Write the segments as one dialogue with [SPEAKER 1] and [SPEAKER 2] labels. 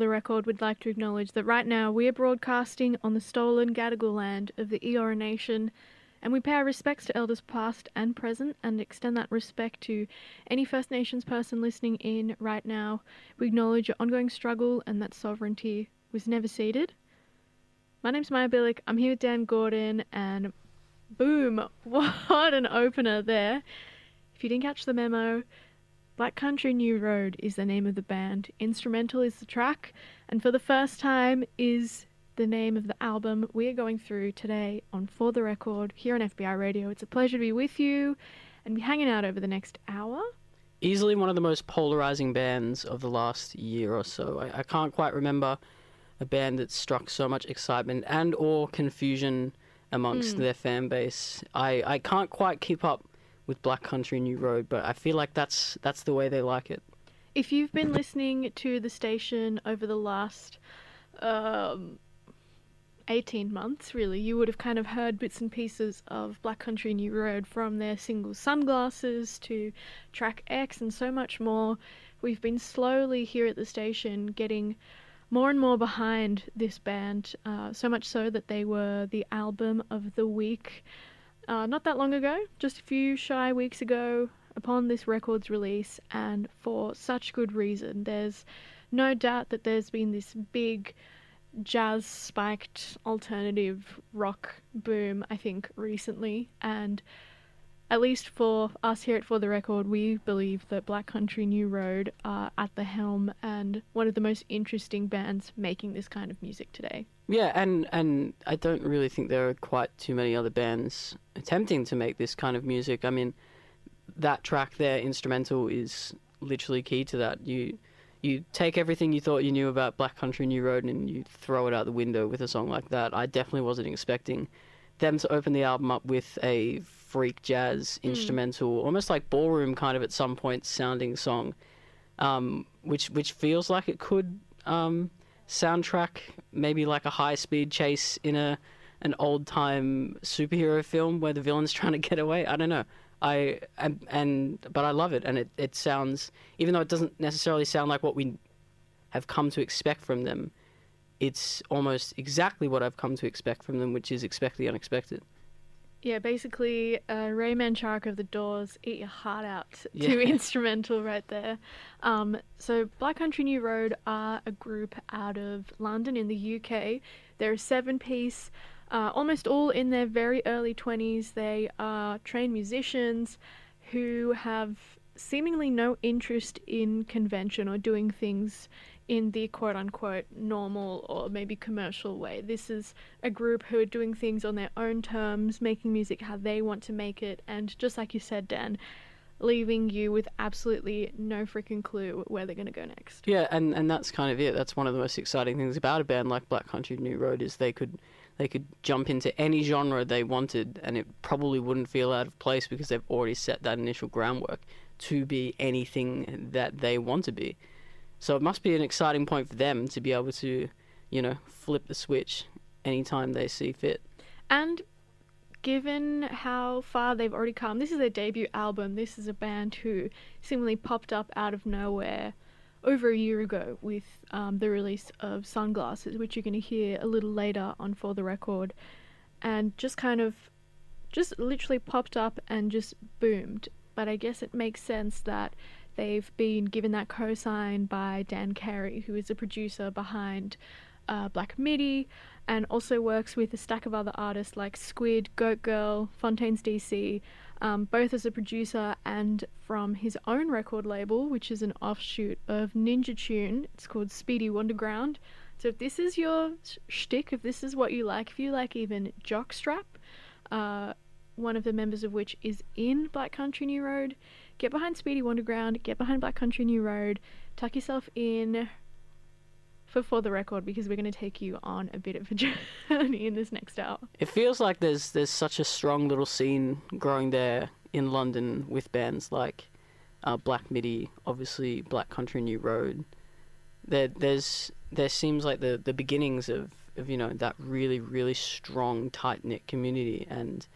[SPEAKER 1] The record, we'd like to acknowledge that right now we are broadcasting on the stolen Gadigal land of the Eora Nation, and we pay our respects to elders past and present and extend that respect to any First Nations person listening in right now. We acknowledge your ongoing struggle and that sovereignty was never ceded. My name's Maya Billick. I'm here with Dan Gordon, and boom, what an opener there. If you didn't catch the memo, Black Country New Road is the name of the band. Instrumental is the track, and for the first time is the name of the album we are going through today on For the Record here on FBI Radio. It's a pleasure to be with you and be hanging out over the next hour.
[SPEAKER 2] Easily one of the most polarizing bands of the last year or so. I, I can't quite remember a band that struck so much excitement and or confusion amongst
[SPEAKER 1] Mm.
[SPEAKER 2] their fan base. I, I can't quite keep up with Black Country New Road, but I feel like that's that's the way they like it.
[SPEAKER 1] If you've been listening to the station over the last um, 18 months, really, you would have kind of heard bits and pieces of Black Country New Road from their single Sunglasses to track X and so much more. We've been slowly here at the station getting more and more behind this band, uh, so much so that they were the album of the week uh, not that long ago, just a few shy weeks ago, upon this record's release, and for such good reason. There's no doubt that there's been this big jazz spiked alternative rock boom, I think, recently, and at least for us here at For the Record, we believe that Black Country New Road are at the helm and one of the most interesting bands making this kind of music today.
[SPEAKER 2] Yeah, and and I don't really think there are quite too many other bands attempting to make this kind of music. I mean, that track there, instrumental, is literally key to that. You you take everything you thought you knew about Black Country New Road and you throw it out the window with a song like that. I definitely wasn't expecting them to open the album up with a freak jazz instrumental, almost like ballroom kind of at some point sounding song, um, which which feels like it could um, soundtrack maybe like a high speed chase in a an old time superhero film where the villain's trying to get away. I don't know. I and, and but I love it and it, it sounds even though it doesn't necessarily sound like what we have come to expect from them, it's almost exactly what I've come to expect from them, which is expect the unexpected.
[SPEAKER 1] Yeah, basically, uh, Ray Manzarek of the Doors, "Eat Your Heart Out" to instrumental right there. Um, so, Black Country New Road are a group out of London in the UK. They're a seven-piece, uh, almost all in their very early twenties. They are trained musicians who have seemingly no interest in convention or doing things in the quote unquote normal or maybe commercial way. This is a group who are doing things on their own terms, making music how they want to make it, and just like you said, Dan, leaving you with absolutely no freaking clue where they're going to go next.
[SPEAKER 2] Yeah, and, and that's kind of it. That's one of the most exciting things about a band like Black Country New Road is they could they could jump into any genre they wanted, and it probably wouldn't feel out of place because they've already set that initial groundwork to be anything that they want to be. So it must be an exciting point for them to be able to, you know, flip the switch anytime they see fit.
[SPEAKER 1] And given how far they've already come, this is their debut album. This is a band who seemingly popped up out of nowhere over a year ago with um, the release of Sunglasses, which you're going to hear a little later on For the Record, and just kind of, just literally popped up and just boomed. But I guess it makes sense that they've been given that cosign by Dan Carey, who is a producer behind uh, Black Midi, and also works with a stack of other artists like Squid, Goat Girl, Fontaines DC, um, both as a producer and from his own record label, which is an offshoot of Ninja Tune. It's called Speedy Wonderground. So if this is your sh- shtick, if this is what you like, if you like even Jockstrap, uh, one of the members of which is in Black Country New Road, get behind Speedy Wonderground, get behind Black Country New Road, tuck yourself in for for the record because we're going to take you on a bit of a journey in this next hour.
[SPEAKER 2] It feels like there's there's such a strong little scene growing there in London with bands like uh, Black Midi, obviously Black Country New Road. There there's there seems like the, the beginnings of, of you know that really really strong tight knit community, and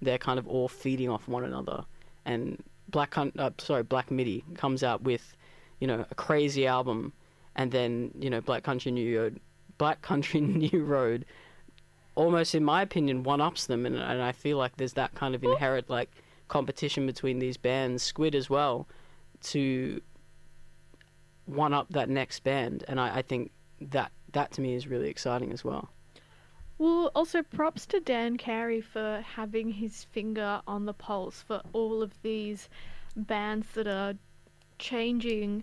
[SPEAKER 2] they're kind of all feeding off one another. And Black uh, sorry Black Midi comes out with you know a crazy album and then you know Black Country New Road, Black Country New Road, almost in my opinion one ups them, and and I feel like there's that kind of inherent like competition between these bands, Squid as well, to one up that next band, and I, I think that that to me is really exciting as well.
[SPEAKER 1] Well, also props to Dan Carey for having his finger on the pulse for all of these bands that are changing.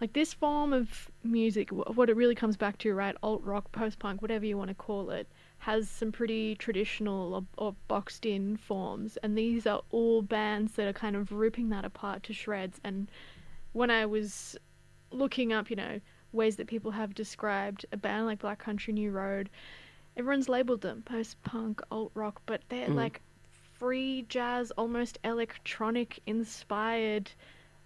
[SPEAKER 1] Like this form of music, what it really comes back to, right? Alt rock, post punk, whatever you want to call it, has some pretty traditional or, or boxed in forms. And these are all bands that are kind of ripping that apart to shreds. And when I was looking up, you know, ways that people have described a band like Black Country New Road, everyone's labeled them post punk, alt rock, but they're
[SPEAKER 2] Mm.
[SPEAKER 1] like free jazz, almost electronic inspired.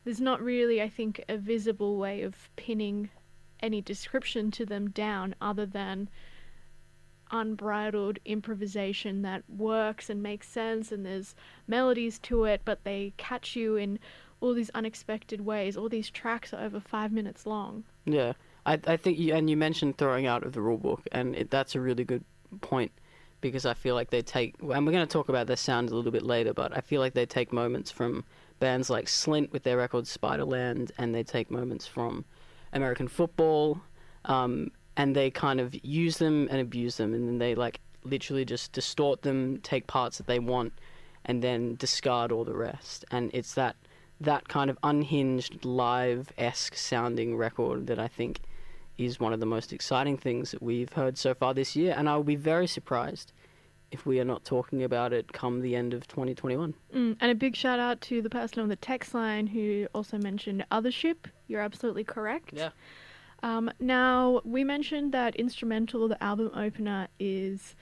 [SPEAKER 1] There's not really, I think, a visible way of pinning any description to them down other than unbridled improvisation that works and makes sense and there's melodies to it but they catch you in all these unexpected ways all these tracks are over five minutes long
[SPEAKER 2] Yeah, I I think you and you mentioned throwing out of the rule book, and it, that's a really good point because I feel like they take, and we're going to talk about their sound a little bit later, but I feel like they take moments from bands like Slint with their record Spiderland, and they take moments from American football, um, and they kind of use them and abuse them, and then they like literally just distort them, take parts that they want, and then discard all the rest. And it's that that kind of unhinged live esque sounding record that I think is one of the most exciting things that we've heard so far this year, and I will be very surprised if we are not talking about it come the end of 2021.
[SPEAKER 1] Mm, and a big shout out to the person on the text line who also mentioned Othership. You're absolutely correct.
[SPEAKER 2] Yeah.
[SPEAKER 1] Um, now, we mentioned that Instrumental, the album opener, is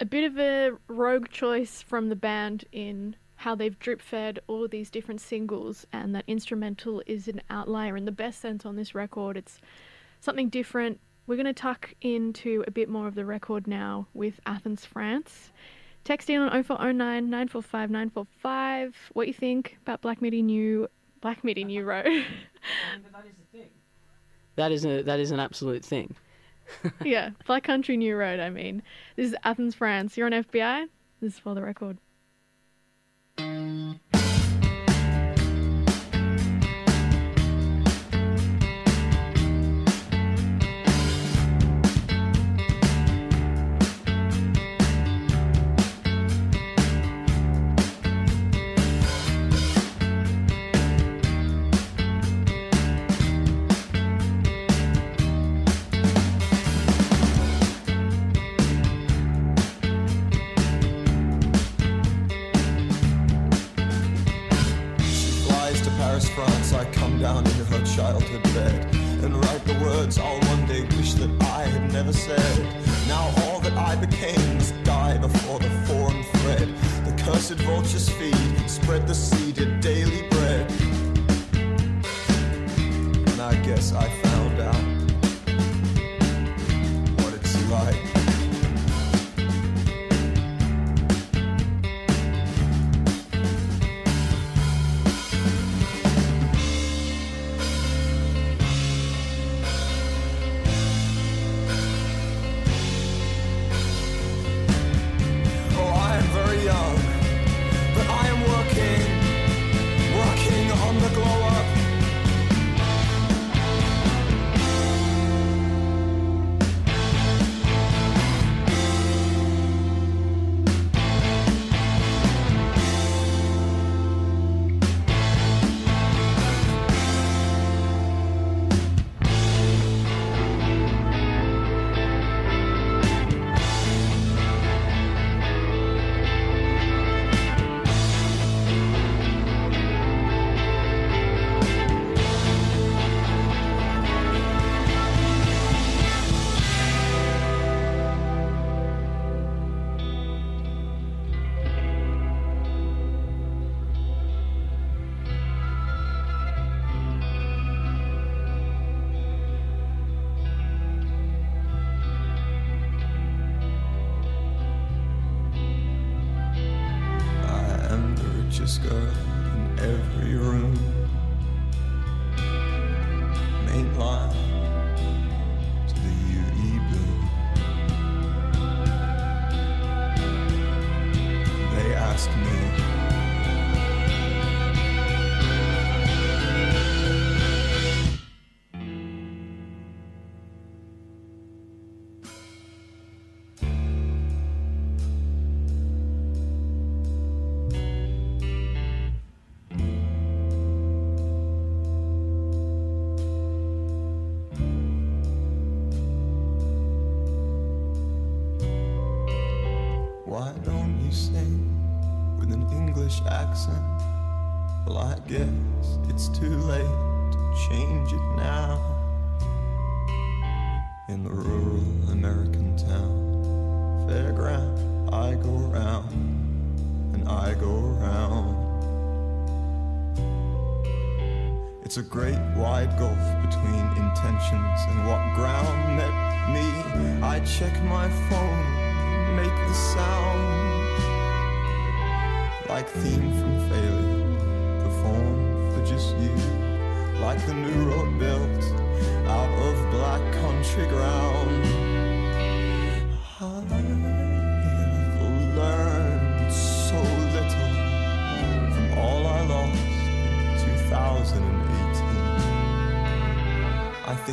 [SPEAKER 1] a bit of a rogue choice from the band in how they've drip fed all these different singles, and that Instrumental is an outlier in the best sense on this record. It's something different. We're going to tuck into a bit more of the record now with Athens, France. Text in on 0409 945 945 what you think about Black Midi New Black Midi New Road.
[SPEAKER 2] That is a thing. that is an absolute thing.
[SPEAKER 1] yeah, Black Country New Road, I mean. This is Athens, France. You're on FBI. This is for the record.
[SPEAKER 3] Childhood bed and write the words I'll one day wish that I had never said. Now all that I became must die before the foreign thread. The cursed vultures feed, spread the seeded daily bread. And I guess I It's a great wide gulf between intentions and what ground met me. I check my phone, make the sound like theme from failure, performed for just you, like the new road built out of black country ground.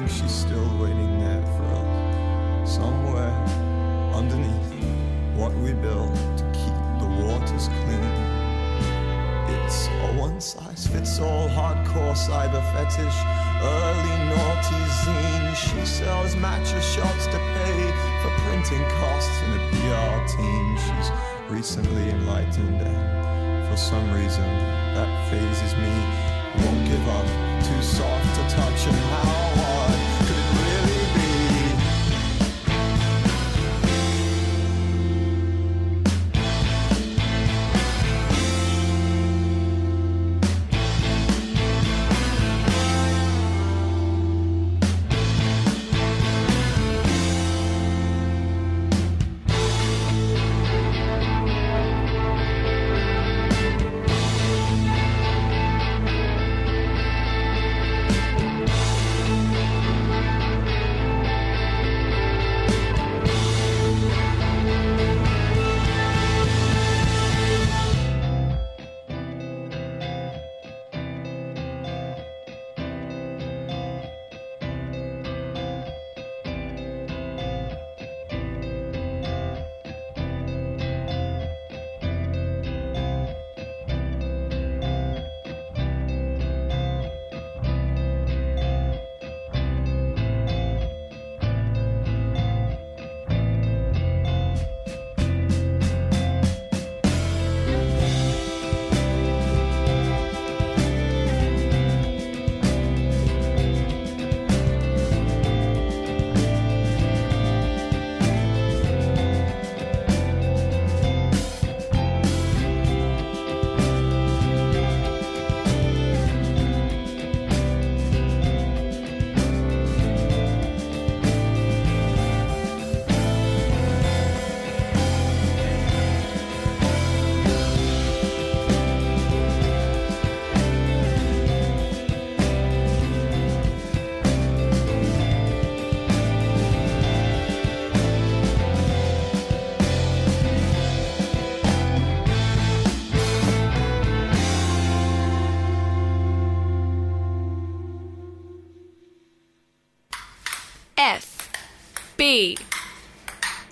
[SPEAKER 3] She's still waiting there for us, somewhere underneath what we built to keep the waters clean. It's a one size fits all hardcore cyber fetish, early naughty zine. She sells matcha shots to pay for printing costs in a PR team. She's recently enlightened, and for some reason that fazes me. Won't give up, too soft to touch, and how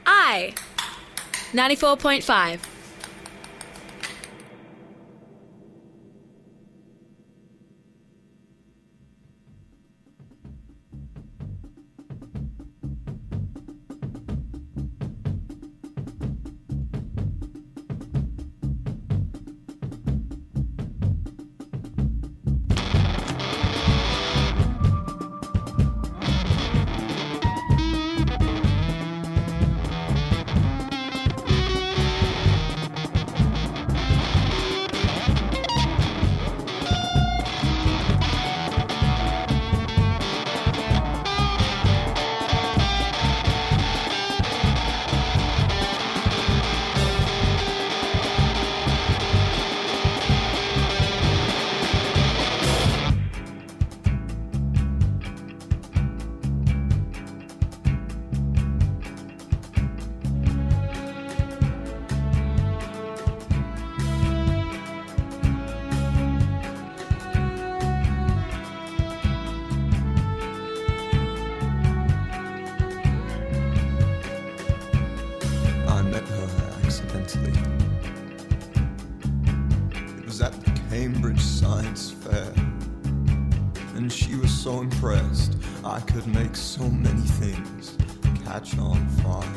[SPEAKER 4] I 94.5.
[SPEAKER 3] Cambridge Science Fair. And she was so impressed, I could make so many things catch on fire.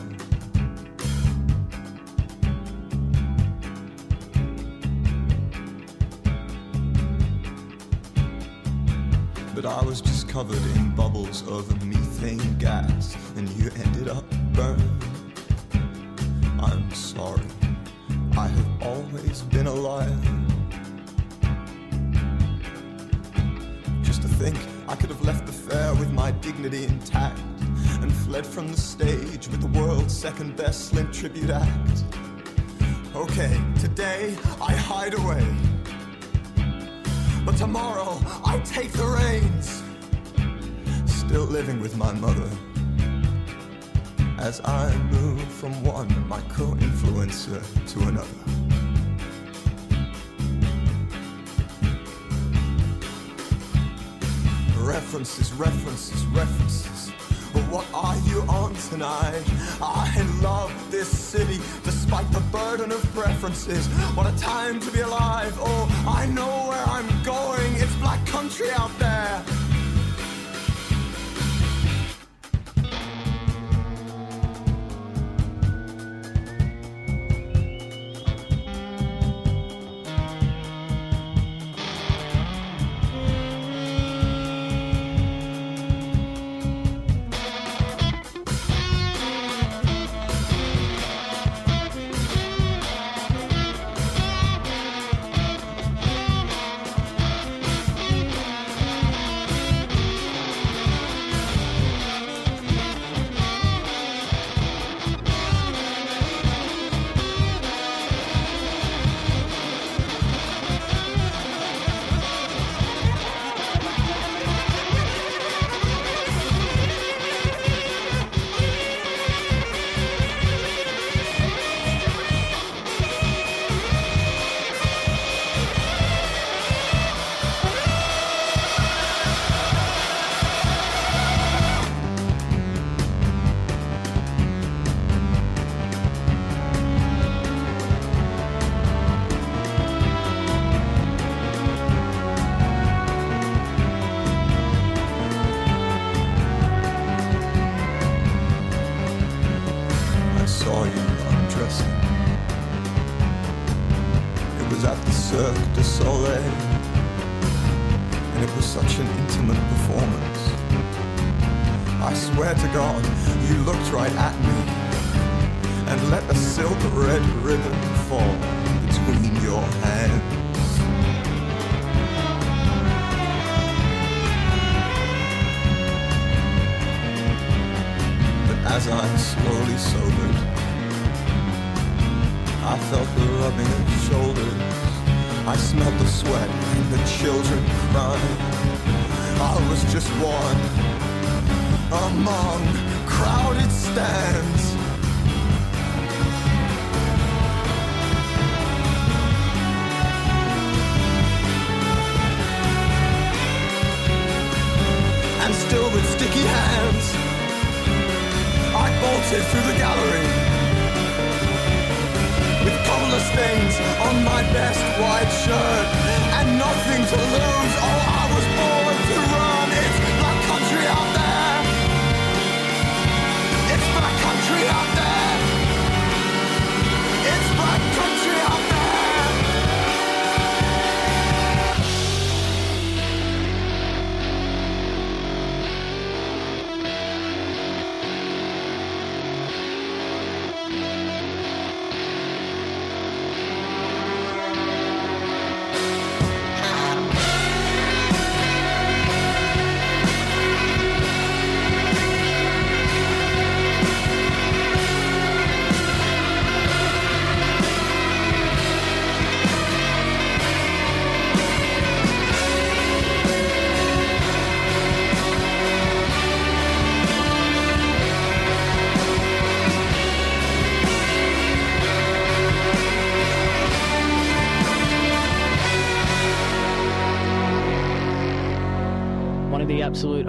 [SPEAKER 3] But I was just covered in bubbles of methane gas, and you ended up burned. I'm sorry, I have always been a liar. Think I could have left the fair with my dignity intact and fled from the stage with the world's second best Slint tribute act. Okay, today I hide away. But tomorrow I take the reins. Still living with my mother. As I move from one micro influencer to another. References, references, references. But what are you on tonight? I love this city despite the burden of preferences. What a time to be alive. Oh, I know where I'm going. It's black country out there.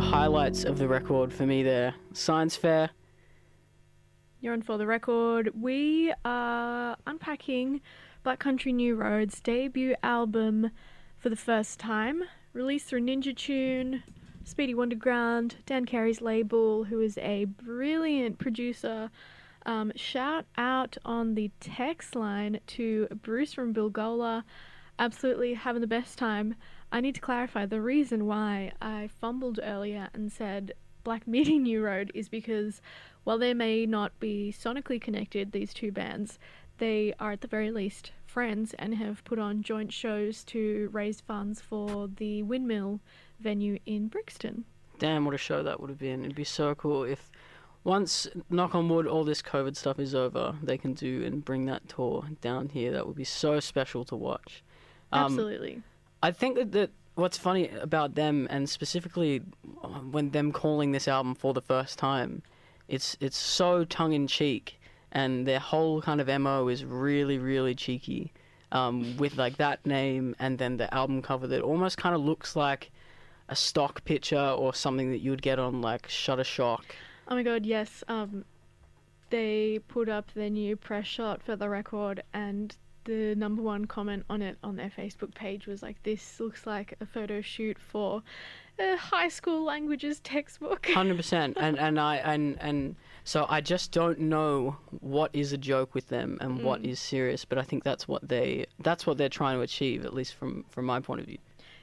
[SPEAKER 2] Highlights of the record for me there. Science Fair.
[SPEAKER 1] You're on for the record. We are unpacking Black Country New Roads' debut album, for the first time, released through Ninja Tune, Speedy Wonderground, Dan Carey's label, who is a brilliant producer. Um, shout out on the text line to Bruce from Bilgola. Absolutely having the best time. I need to clarify the reason why I fumbled earlier and said Black Midi New Road is because while they may not be sonically connected, these two bands, they are at the very least friends and have put on joint shows to raise funds for the Windmill venue in Brixton.
[SPEAKER 2] Damn, what a show that would have been. It'd be so cool if once, knock on wood, all this COVID stuff is over, they can do and bring that tour down here. That would be so special to watch. Um,
[SPEAKER 1] Absolutely.
[SPEAKER 2] I think that, what's funny about them, and specifically uh, when them calling this album for the first time, it's it's so tongue in cheek, and their whole kind of mo is really really cheeky, um, with like that name and then the album cover that almost kind of looks like a stock picture or something that you would get on like Shutterstock.
[SPEAKER 1] Oh my god, yes. Um, they put up their new press shot for the record, and the number one comment on it on their Facebook page was like, "This looks like a photo shoot for a high school languages textbook."
[SPEAKER 2] Hundred percent, and and I and and so I just don't know what is a joke with them and what mm. is serious. But I think that's what they that's what they're trying to achieve, at least from from my point of view.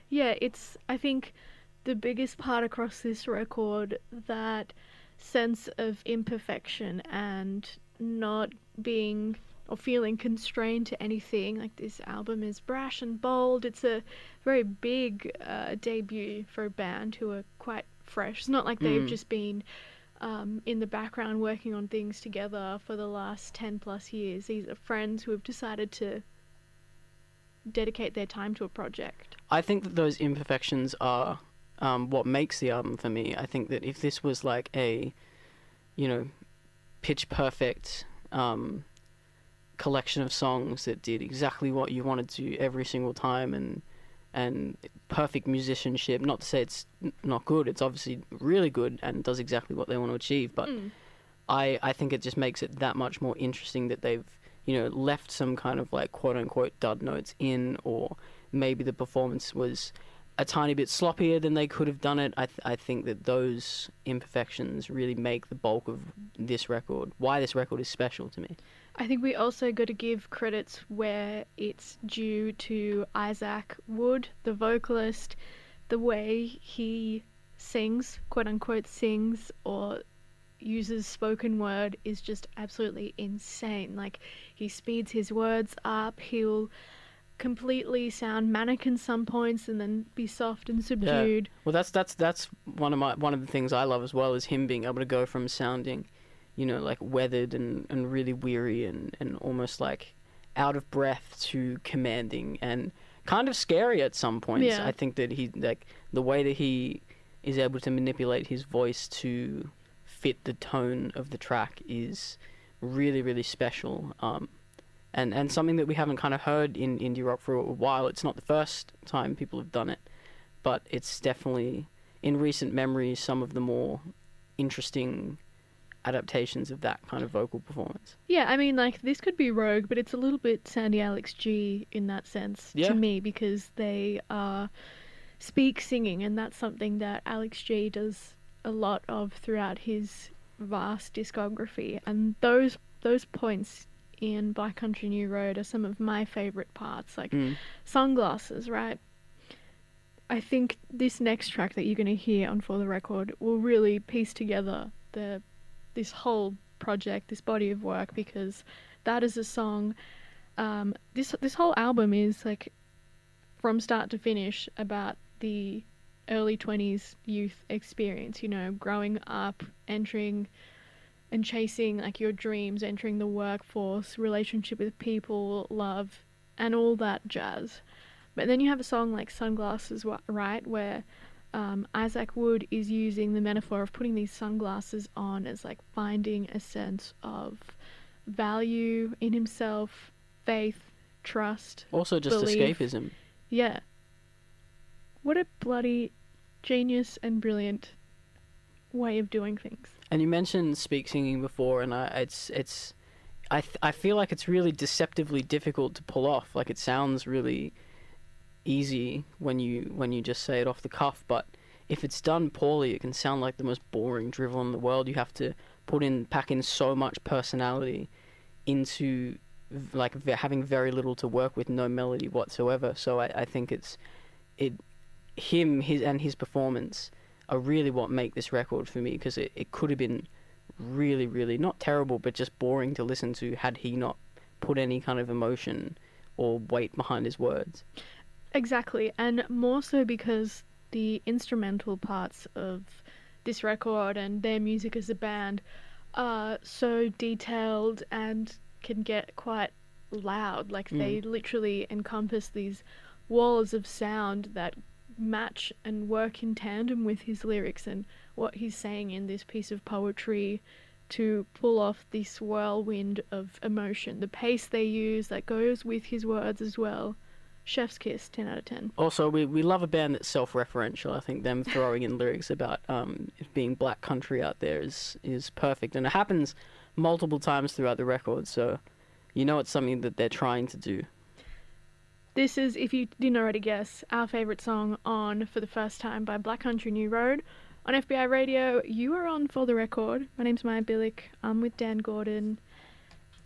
[SPEAKER 1] Yeah, it's I think the biggest part across this record that sense of imperfection and not being or feeling constrained to anything. Like this album is brash and bold. It's a very big uh, debut for a band who are quite fresh. It's not like they've
[SPEAKER 2] Mm.
[SPEAKER 1] just been um, in the background working on things together for the last 10 plus years. These are friends who have decided to dedicate their time to a project.
[SPEAKER 2] I think that those imperfections are um, what makes the album for me. I think that if this was like a, you know, pitch perfect um, collection of songs that did exactly what you wanted to every single time and and perfect musicianship. Not to say it's not good. It's obviously really good and does exactly what they want to achieve. But
[SPEAKER 1] Mm.
[SPEAKER 2] I I think it just makes it that much more interesting that they've you know left some kind of like quote unquote dud notes in or maybe the performance was a tiny bit sloppier than they could have done it. I, th- I think that those imperfections really make the bulk of this record, why this record is special to me.
[SPEAKER 1] I think we also got to give credits where it's due to Isaac Wood, the vocalist, the way he sings, quote unquote, sings or uses spoken word is just absolutely insane. Like, he speeds his words up, he'll completely sound manic in some points and then be soft and subdued. Yeah.
[SPEAKER 2] Well, that's that's that's one of my one of the things I love as well is him being able to go from sounding, you know, like weathered and, and really weary and, and almost like out of breath to commanding and kind of scary at some points.
[SPEAKER 1] Yeah.
[SPEAKER 2] I think that he like the way that he is able to manipulate his voice to fit the tone of the track is really really special. Um, and and something that we haven't kind of heard in indie rock for a while. It's not the first time people have done it but it's definitely in recent memory some of the more interesting adaptations of that kind of vocal performance.
[SPEAKER 1] Yeah, I mean, like this could be Rogue, but it's a little bit Sandy Alex G in that sense
[SPEAKER 2] Yeah.
[SPEAKER 1] to me because they are speak singing, and that's something that Alex G does a lot of throughout his vast discography. And those those points in Black Country New Road are some of my favorite parts, like
[SPEAKER 2] Mm.
[SPEAKER 1] sunglasses, right? I think this next track that you're going to hear on For the Record will really piece together the this whole project, this body of work, because that is a song. Um, this this whole album is like from start to finish about the early twenties youth experience. You know, growing up, entering and chasing like your dreams, entering the workforce, relationship with people, love, and all that jazz. But then you have a song like Sunglasses, right, where um, Isaac Wood is using the metaphor of putting these sunglasses on as like finding a sense of value in himself, faith, trust.
[SPEAKER 2] Also just
[SPEAKER 1] Belief.
[SPEAKER 2] escapism.
[SPEAKER 1] Yeah. What a bloody genius and brilliant way of doing things.
[SPEAKER 2] And you mentioned speak singing before and I it's it's I th- I feel like it's really deceptively difficult to pull off. Like it sounds really easy when you when you just say it off the cuff, but if it's done poorly, it can sound like the most boring drivel in the world. You have to put in pack in so much personality into like having very little to work with, no melody whatsoever. So I, I think it's it him his and his performance are really what make this record for me because it, it could have been really really not terrible but just boring to listen to had he not put any kind of emotion or weight behind his words.
[SPEAKER 1] Exactly, and more so because the instrumental parts of this record and their music as a band are so detailed and can get quite loud. Like they mm. literally encompass these walls of sound that match and work in tandem with his lyrics and what he's saying in this piece of poetry to pull off this whirlwind of emotion. The pace they use that goes with his words as well. Chef's kiss, 10 out of 10.
[SPEAKER 2] Also, we, we love a band that's self-referential. I think them throwing in lyrics about um, being black country out there is is perfect, and it happens multiple times throughout the record. So, you know, it's something that they're trying to do.
[SPEAKER 1] This is, if you didn't already guess, our favourite song on For the First Time by Black Country New Road. On FBI Radio, you are on For the Record. My name's Maya Billick. I'm with Dan Gordon.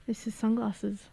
[SPEAKER 1] This is Sunglasses.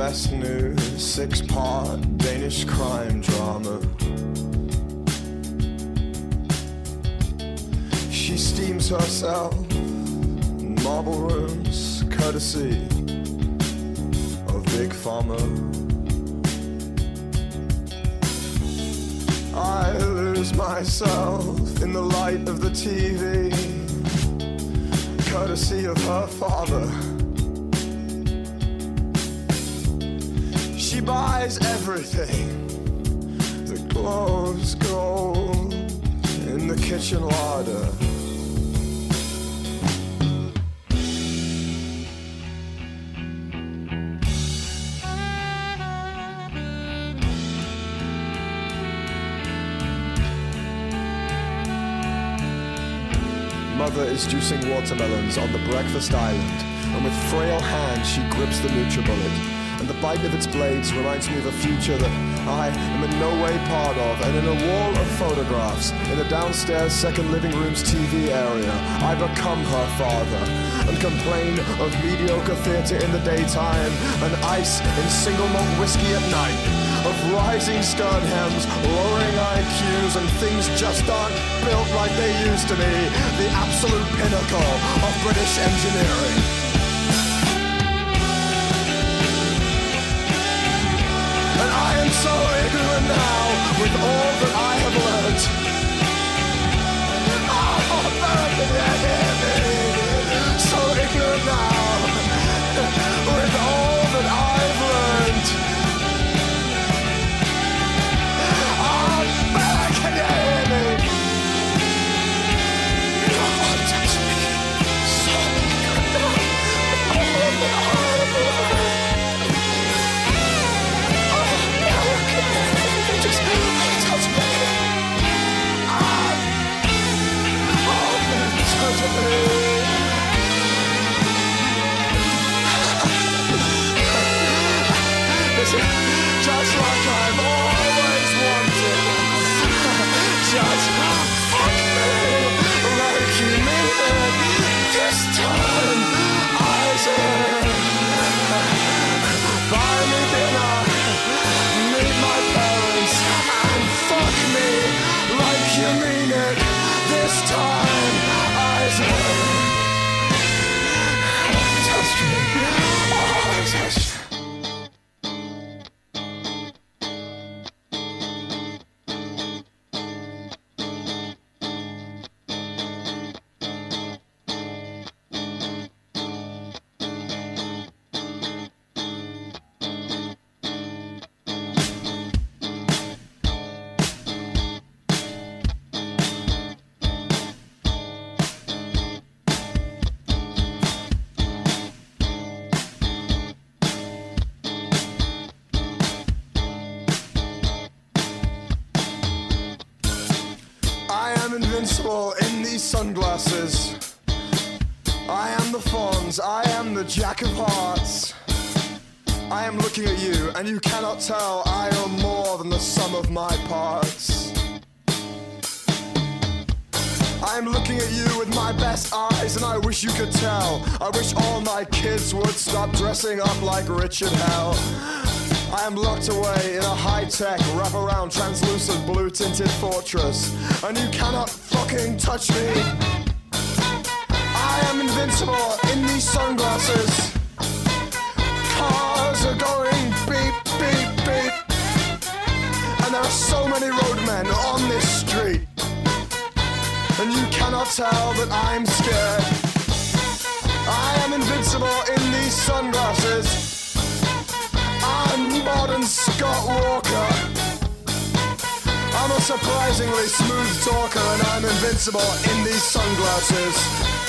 [SPEAKER 3] Best new six part Danish crime drama. She steams herself in marble rooms, courtesy of Big Pharma. I lose myself in the light of the TV courtesy of her father. Buys everything the gloves, gold in the kitchen larder. Mother is juicing watermelons on the breakfast island, and with frail hands she grips the NutriBullet. And the bite of its blades reminds me of a future that I am in no way part of. And in a wall of photographs, in the downstairs second living room's TV area, I become her father and complain of mediocre theatre in the daytime and ice in single malt whiskey at night of rising skirt hems, lowering IQs, and things just aren't built like they used to be. The absolute pinnacle of British engineering. So ignorant now with all that I have learnt. Oh, American. So ignorant now with all
[SPEAKER 5] you mean it this time? Eyes wide. My parts. I am looking at you with my best eyes, and I wish you could tell. I wish all my kids would stop dressing up like Richard Hell. I am locked away in a high-tech, wrap-around, translucent, blue-tinted fortress, and you cannot fucking touch me. I am invincible in these sunglasses. Cars are going And there are so many roadmen on this street. And you cannot tell that I'm scared. I am invincible in these sunglasses. I'm modern Scott Walker. I'm a surprisingly smooth talker and I'm invincible in these sunglasses.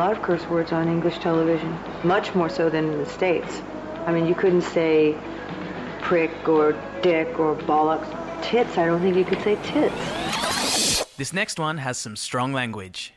[SPEAKER 6] Lot of curse words on English television, much more so than in the States. I mean, you couldn't say prick or dick or bollocks. Tits, I don't think you could say tits.
[SPEAKER 3] This next one has some strong language.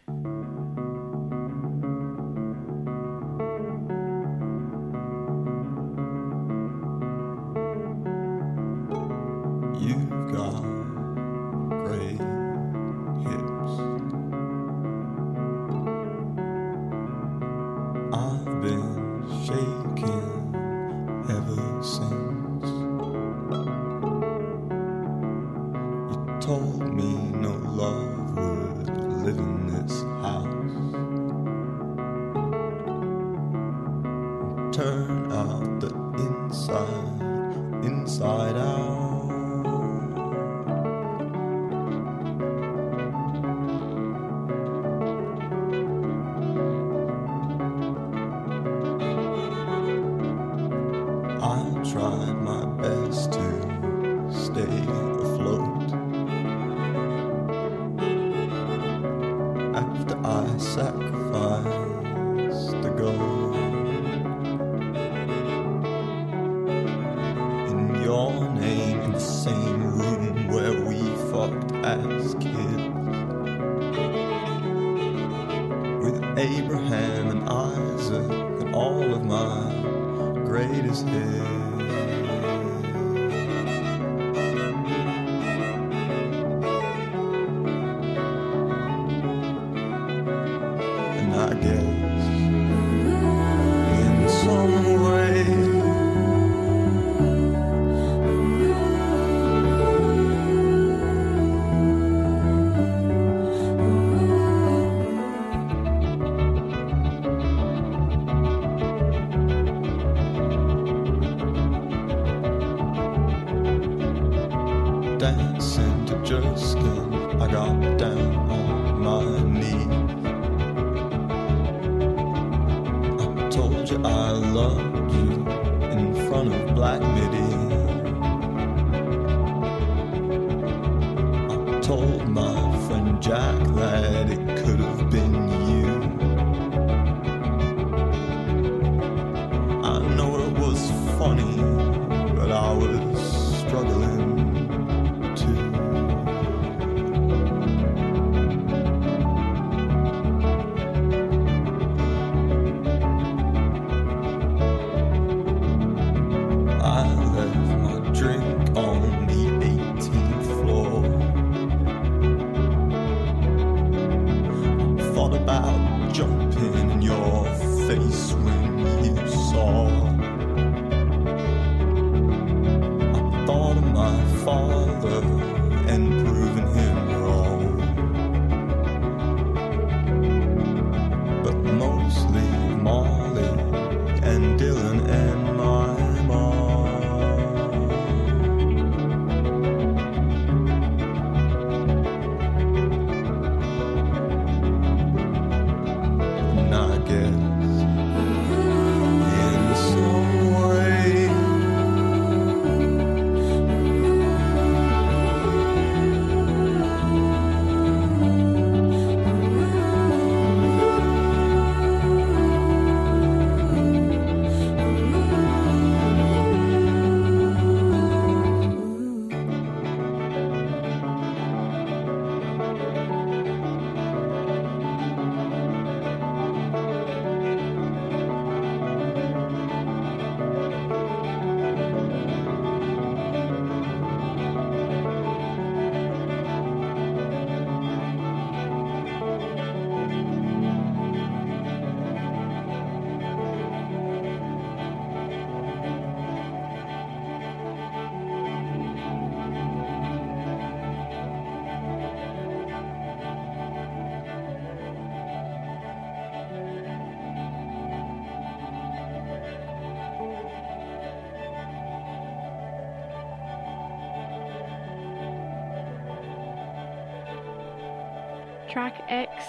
[SPEAKER 1] X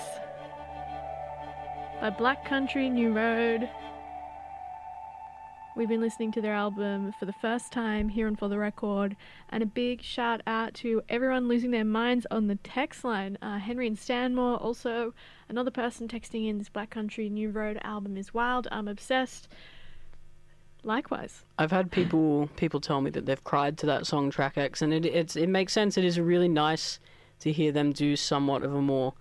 [SPEAKER 1] by Black Country New Road. We've been listening to their album for the first time here on For the Record, and a big shout out to everyone losing their minds on the text line. Uh, Henry and Stanmore, also another person texting in this Black Country New Road album is wild. I'm obsessed. Likewise.
[SPEAKER 2] I've had people people tell me that they've cried to that song Track X, and it it makes sense. It is really nice to hear them do somewhat of a more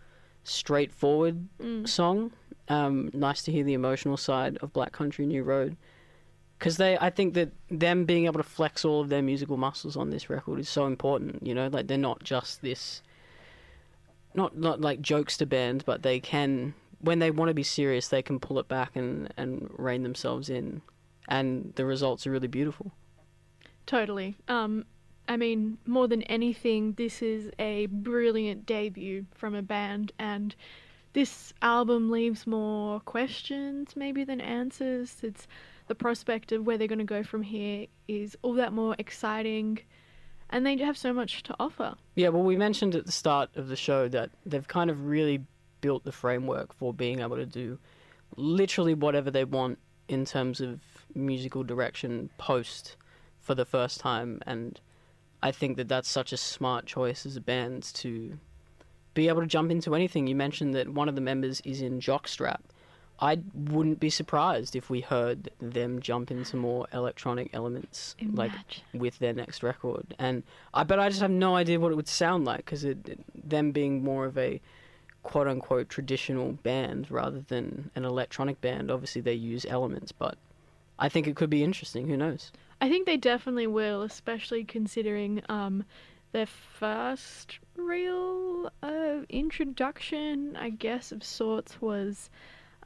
[SPEAKER 2] straightforward song. Um, nice to hear the emotional side of Black Country New Road, because they I think that them being able to flex all of their musical muscles on this record is so important. You know, like they're not just this, not not like jokester band, but they can when they want to be serious, they can pull it back and and rein themselves in, and the results are really beautiful.
[SPEAKER 1] Totally. Um, I mean, more than anything, this is a brilliant debut from a band, and this album leaves more questions maybe than answers. It's the prospect of where they're going to go from here is all that more exciting, and they have so much to offer.
[SPEAKER 2] Yeah, well, we mentioned at the start of the show that they've kind of really built the framework for being able to do literally whatever they want in terms of musical direction post for the first time, and I think that that's such a smart choice as a band to be able to jump into anything. You mentioned that one of the members is in Jockstrap. I wouldn't be surprised if we heard them jump into more electronic elements, like with their next record. And I, but I just have no idea what it would sound like because them being more of a quote unquote traditional band rather than an electronic band. Obviously, they use elements, but I think it could be interesting. Who knows?
[SPEAKER 1] I think they definitely will, especially considering um, their first real uh, introduction, I guess, of sorts was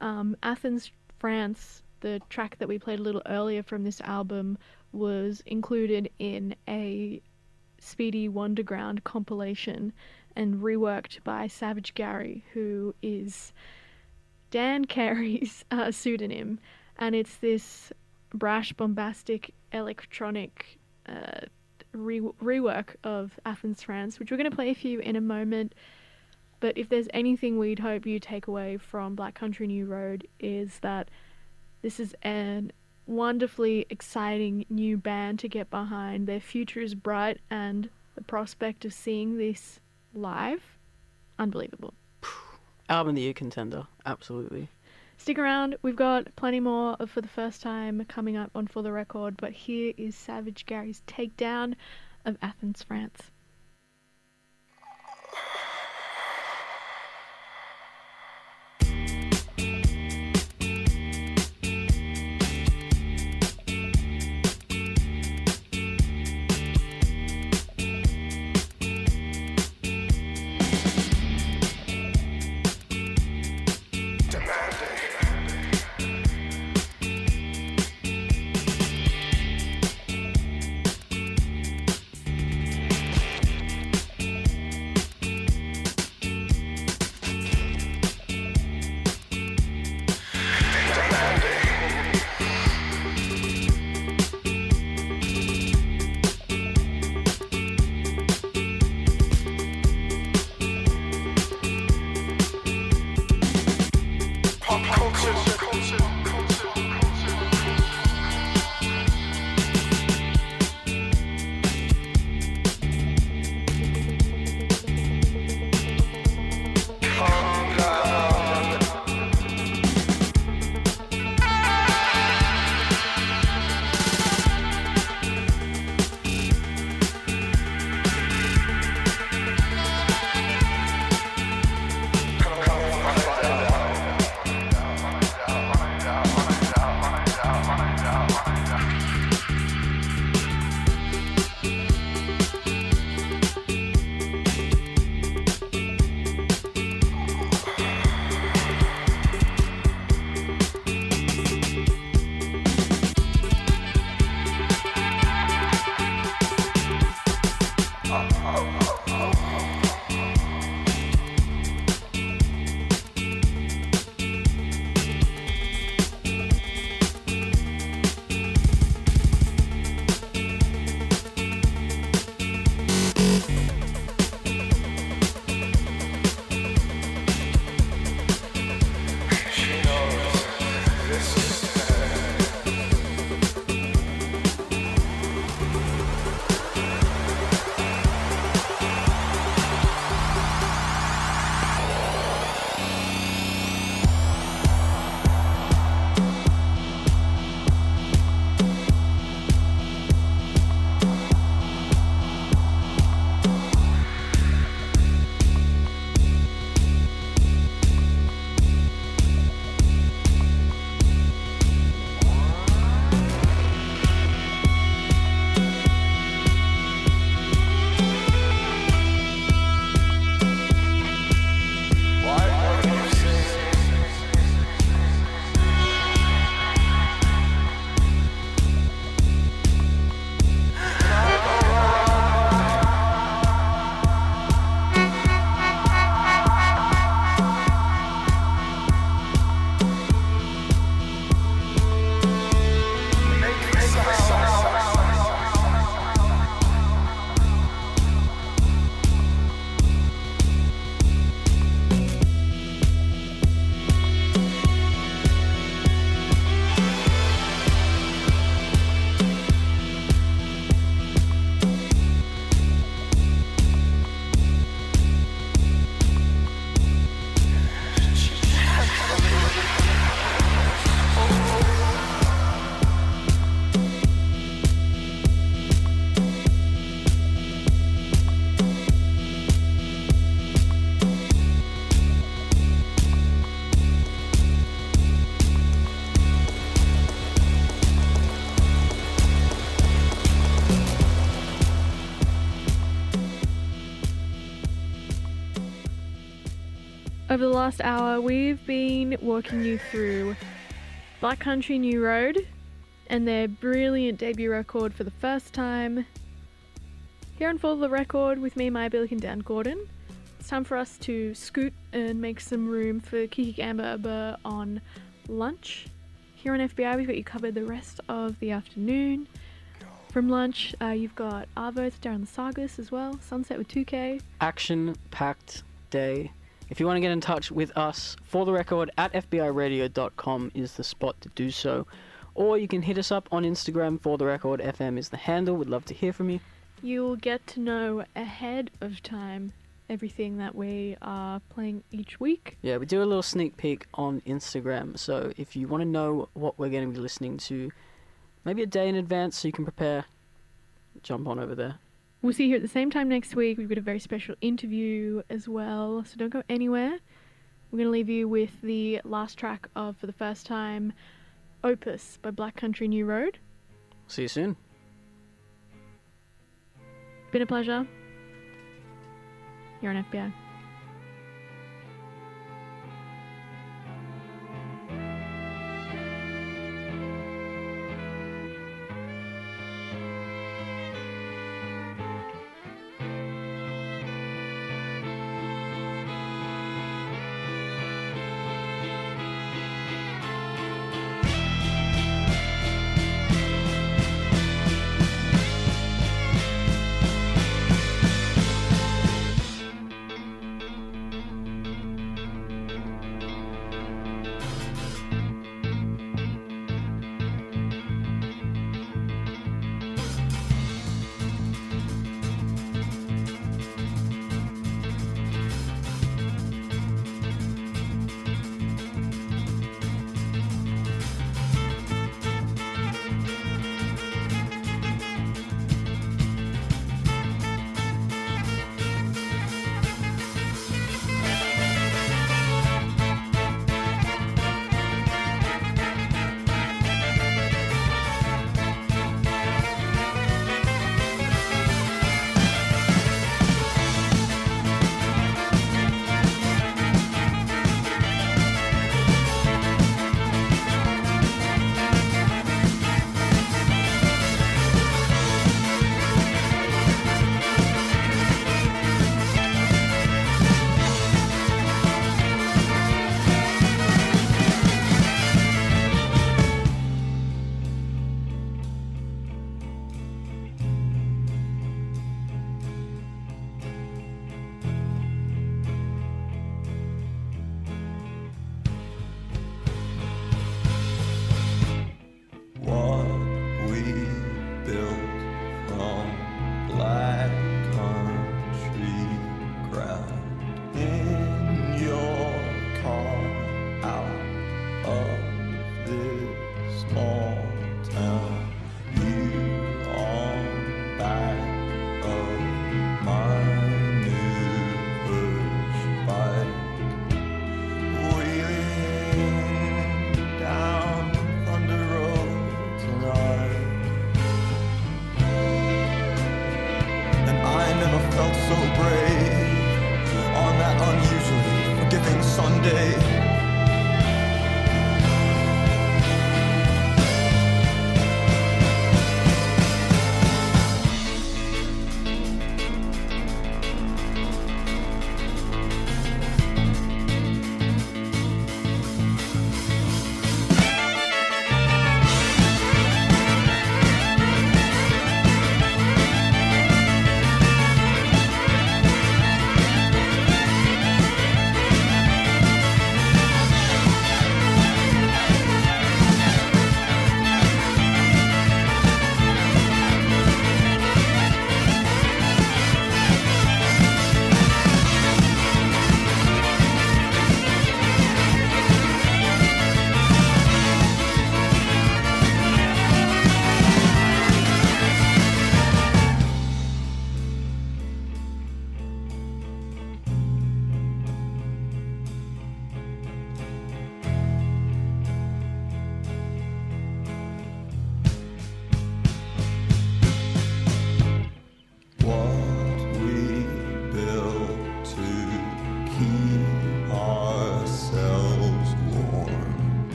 [SPEAKER 1] um, Athens, France. The track that we played a little earlier from this album was included in a Speedy Wunderground compilation and reworked by Savage Gary, who is Dan Carey's uh, pseudonym. And it's this brash, bombastic, electronic uh, re- rework of Athens, France, which we're going to play for you in a moment. But if there's anything we'd hope you take away from Black Country New Road is that this is an wonderfully exciting new band to get behind. Their future is bright, and the prospect of seeing this live, unbelievable.
[SPEAKER 2] Album of the year contender, absolutely.
[SPEAKER 1] Stick around, we've got plenty more of For the First Time coming up on For the Record, but here is Savage Gary's takedown of Athens, France. Over the last hour, we've been walking you through Black Country New Road and their brilliant debut record for the first time. Here on For the Record with me, Maya Billick and Dan Gordon. It's time for us to scoot and make some room for Kiki Gamba on lunch. Here on FBI, we've got you covered the rest of the afternoon. From lunch, uh, you've got Arvo, Darren the Sagas as well, Sunset with 2K.
[SPEAKER 2] Action packed day. If you want to get in touch with us, for the record, at FBIRadio.com is the spot to do so. Or you can hit us up on Instagram, for the record, FM is the handle. We'd love to hear from you.
[SPEAKER 1] You'll get to know ahead of time everything that we are playing each week.
[SPEAKER 2] Yeah, we do a little sneak peek on Instagram. So if you want to know what we're going to be listening to, maybe a day in advance so you can prepare, jump on over there.
[SPEAKER 1] We'll see you here at the same time next week. We've got a very special interview as well, so don't go anywhere. We're going to leave you with the last track of For the First Time Opus by Black Country New Road.
[SPEAKER 2] See you soon.
[SPEAKER 1] Been a pleasure. You're on FBI.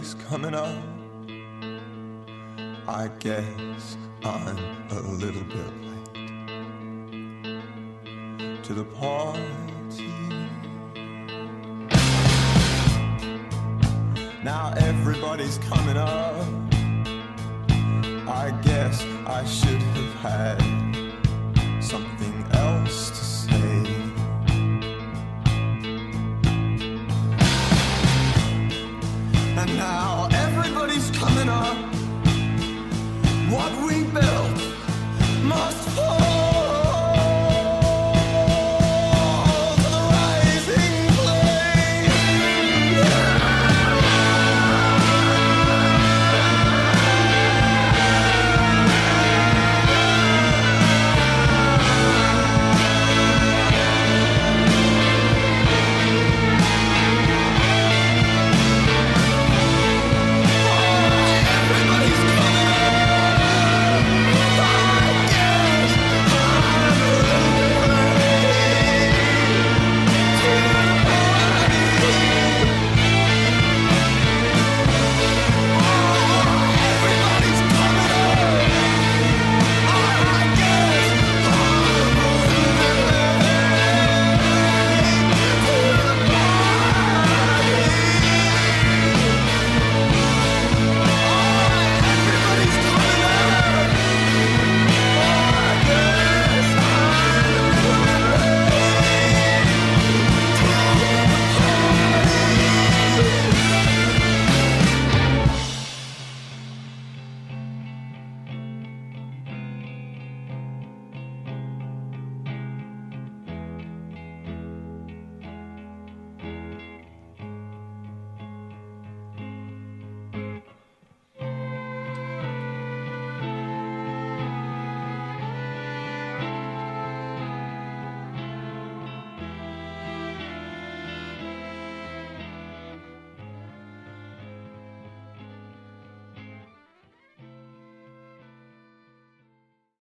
[SPEAKER 3] Coming up. I guess I'm a little bit late to the party. Now everybody's coming up. I guess I should have had now